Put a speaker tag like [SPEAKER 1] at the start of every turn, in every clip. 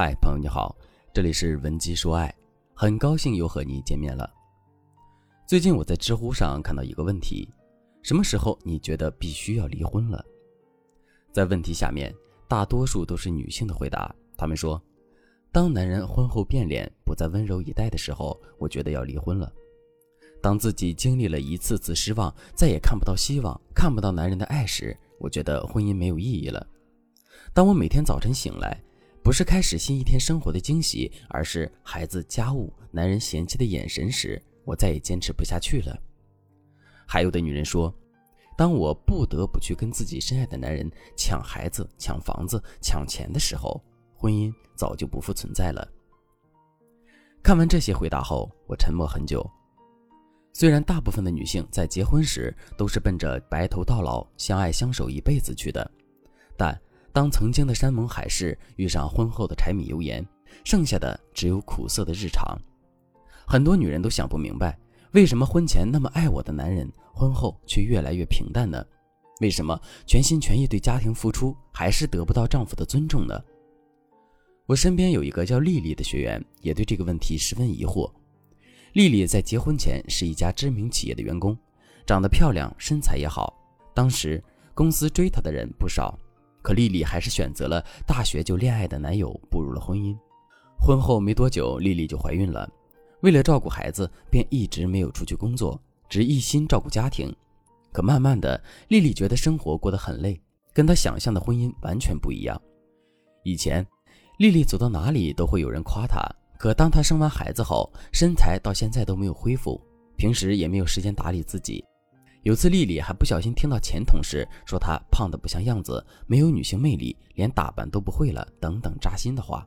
[SPEAKER 1] 嗨，朋友你好，这里是文姬说爱，很高兴又和你见面了。最近我在知乎上看到一个问题：什么时候你觉得必须要离婚了？在问题下面，大多数都是女性的回答。她们说：“当男人婚后变脸，不再温柔以待的时候，我觉得要离婚了。当自己经历了一次次失望，再也看不到希望，看不到男人的爱时，我觉得婚姻没有意义了。当我每天早晨醒来。”不是开始新一天生活的惊喜，而是孩子、家务、男人嫌弃的眼神时，我再也坚持不下去了。还有的女人说，当我不得不去跟自己深爱的男人抢孩子、抢房子、抢钱的时候，婚姻早就不复存在了。看完这些回答后，我沉默很久。虽然大部分的女性在结婚时都是奔着白头到老、相爱相守一辈子去的，但。当曾经的山盟海誓遇上婚后的柴米油盐，剩下的只有苦涩的日常。很多女人都想不明白，为什么婚前那么爱我的男人，婚后却越来越平淡呢？为什么全心全意对家庭付出，还是得不到丈夫的尊重呢？我身边有一个叫丽丽的学员，也对这个问题十分疑惑。丽丽在结婚前是一家知名企业的员工，长得漂亮，身材也好，当时公司追她的人不少。可丽丽还是选择了大学就恋爱的男友，步入了婚姻。婚后没多久，丽丽就怀孕了。为了照顾孩子，便一直没有出去工作，只一心照顾家庭。可慢慢的，丽丽觉得生活过得很累，跟她想象的婚姻完全不一样。以前，丽丽走到哪里都会有人夸她，可当她生完孩子后，身材到现在都没有恢复，平时也没有时间打理自己。有次，丽丽还不小心听到前同事说她胖得不像样子，没有女性魅力，连打扮都不会了，等等扎心的话。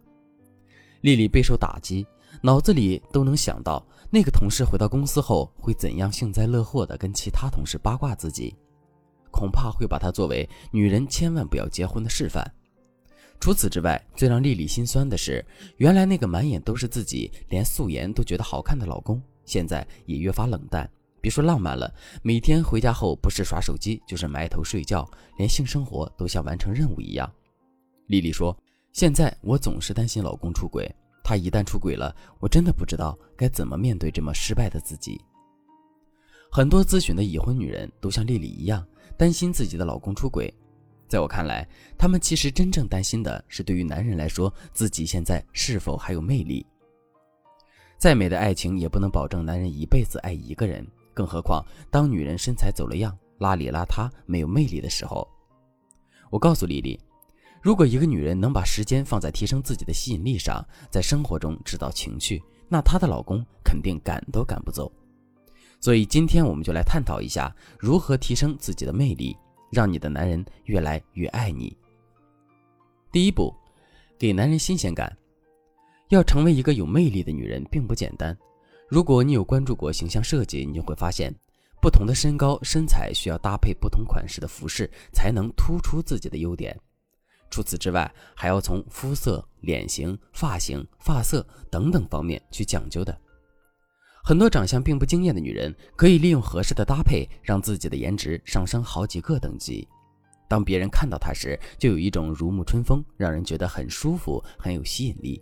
[SPEAKER 1] 丽丽备受打击，脑子里都能想到那个同事回到公司后会怎样幸灾乐祸地跟其他同事八卦自己，恐怕会把她作为女人千万不要结婚的示范。除此之外，最让丽丽心酸的是，原来那个满眼都是自己，连素颜都觉得好看的老公，现在也越发冷淡。别说浪漫了，每天回家后不是耍手机就是埋头睡觉，连性生活都像完成任务一样。丽丽说：“现在我总是担心老公出轨，他一旦出轨了，我真的不知道该怎么面对这么失败的自己。”很多咨询的已婚女人都像丽丽一样，担心自己的老公出轨。在我看来，她们其实真正担心的是，对于男人来说，自己现在是否还有魅力？再美的爱情也不能保证男人一辈子爱一个人。更何况，当女人身材走了样、邋里邋遢、没有魅力的时候，我告诉丽丽，如果一个女人能把时间放在提升自己的吸引力上，在生活中制造情趣，那她的老公肯定赶都赶不走。所以，今天我们就来探讨一下如何提升自己的魅力，让你的男人越来越爱你。第一步，给男人新鲜感。要成为一个有魅力的女人，并不简单。如果你有关注过形象设计，你就会发现，不同的身高、身材需要搭配不同款式的服饰，才能突出自己的优点。除此之外，还要从肤色、脸型、发型、发色等等方面去讲究的。很多长相并不惊艳的女人，可以利用合适的搭配，让自己的颜值上升好几个等级。当别人看到她时，就有一种如沐春风，让人觉得很舒服，很有吸引力。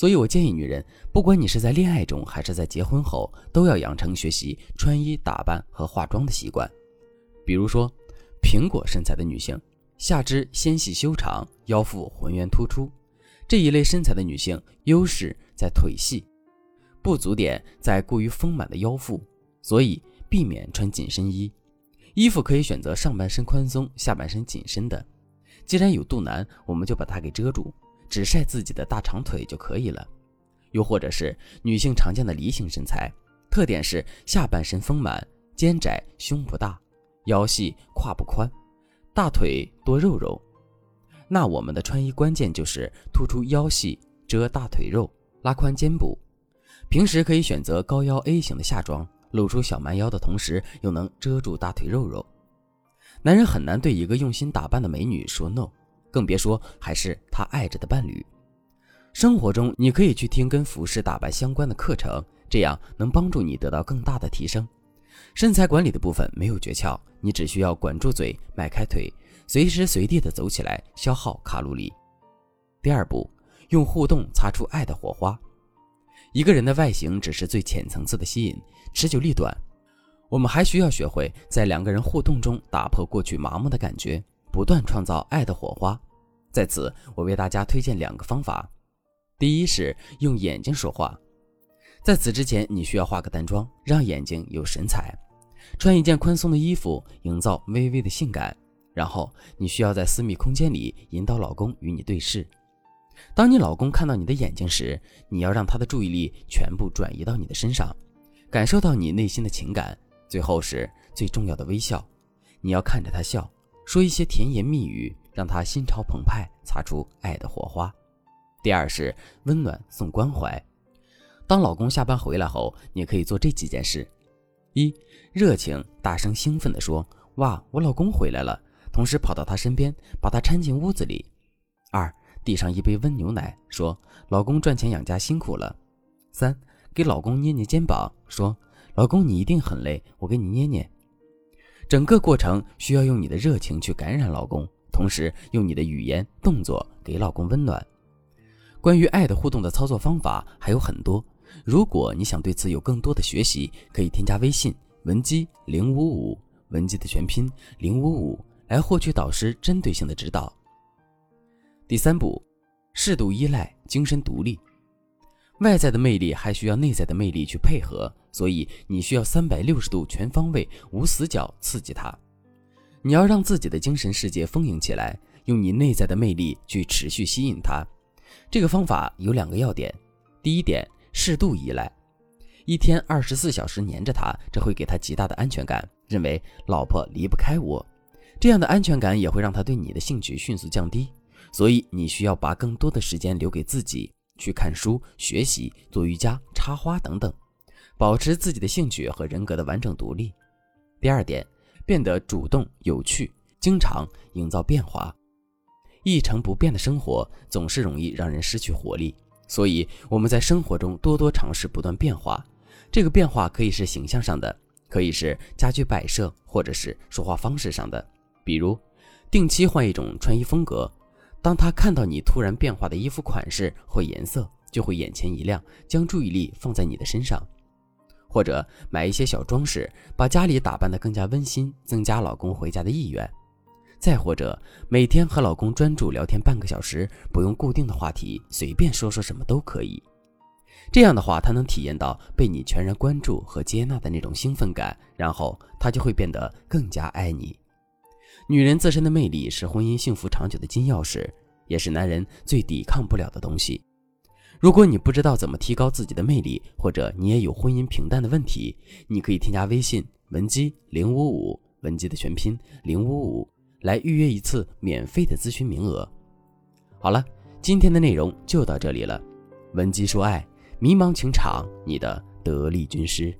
[SPEAKER 1] 所以，我建议女人，不管你是在恋爱中还是在结婚后，都要养成学习穿衣打扮和化妆的习惯。比如说，苹果身材的女性，下肢纤细修长，腰腹浑圆突出，这一类身材的女性，优势在腿细，不足点在过于丰满的腰腹，所以避免穿紧身衣。衣服可以选择上半身宽松、下半身紧身的。既然有肚腩，我们就把它给遮住。只晒自己的大长腿就可以了，又或者是女性常见的梨形身材，特点是下半身丰满，肩窄，胸不大，腰细，胯不宽，大腿多肉肉。那我们的穿衣关键就是突出腰细，遮大腿肉，拉宽肩部。平时可以选择高腰 A 型的下装，露出小蛮腰的同时，又能遮住大腿肉肉。男人很难对一个用心打扮的美女说 no。更别说还是他爱着的伴侣。生活中，你可以去听跟服饰打扮相关的课程，这样能帮助你得到更大的提升。身材管理的部分没有诀窍，你只需要管住嘴，迈开腿，随时随地的走起来，消耗卡路里。第二步，用互动擦出爱的火花。一个人的外形只是最浅层次的吸引，持久力短。我们还需要学会在两个人互动中打破过去麻木的感觉，不断创造爱的火花。在此，我为大家推荐两个方法。第一是用眼睛说话。在此之前，你需要化个淡妆，让眼睛有神采；穿一件宽松的衣服，营造微微的性感。然后，你需要在私密空间里引导老公与你对视。当你老公看到你的眼睛时，你要让他的注意力全部转移到你的身上，感受到你内心的情感。最后是最重要的微笑，你要看着他笑，说一些甜言蜜语，让他心潮澎湃，擦出爱的火花。第二是温暖送关怀。当老公下班回来后，你可以做这几件事：一、热情大声兴奋地说：“哇，我老公回来了！”同时跑到他身边，把他搀进屋子里。二、递上一杯温牛奶，说：“老公赚钱养家辛苦了。”三、给老公捏捏肩膀，说：“老公你一定很累，我给你捏捏。”整个过程需要用你的热情去感染老公，同时用你的语言动作给老公温暖。关于爱的互动的操作方法还有很多，如果你想对此有更多的学习，可以添加微信文姬零五五，文姬的全拼零五五，来获取导师针对性的指导。第三步，适度依赖，精神独立。外在的魅力还需要内在的魅力去配合，所以你需要三百六十度全方位、无死角刺激他。你要让自己的精神世界丰盈起来，用你内在的魅力去持续吸引他。这个方法有两个要点：第一点，适度依赖，一天二十四小时黏着他，这会给他极大的安全感，认为老婆离不开我。这样的安全感也会让他对你的兴趣迅速降低。所以你需要把更多的时间留给自己，去看书、学习、做瑜伽、插花等等，保持自己的兴趣和人格的完整独立。第二点，变得主动有趣，经常营造变化。一成不变的生活总是容易让人失去活力，所以我们在生活中多多尝试不断变化。这个变化可以是形象上的，可以是家居摆设，或者是说话方式上的，比如定期换一种穿衣风格。当他看到你突然变化的衣服款式或颜色，就会眼前一亮，将注意力放在你的身上。或者买一些小装饰，把家里打扮得更加温馨，增加老公回家的意愿。再或者每天和老公专注聊天半个小时，不用固定的话题，随便说说什么都可以。这样的话，他能体验到被你全然关注和接纳的那种兴奋感，然后他就会变得更加爱你。女人自身的魅力是婚姻幸福长久的金钥匙，也是男人最抵抗不了的东西。如果你不知道怎么提高自己的魅力，或者你也有婚姻平淡的问题，你可以添加微信文姬零五五，文姬的全拼零五五，来预约一次免费的咨询名额。好了，今天的内容就到这里了。文姬说爱，迷茫情场，你的得力军师。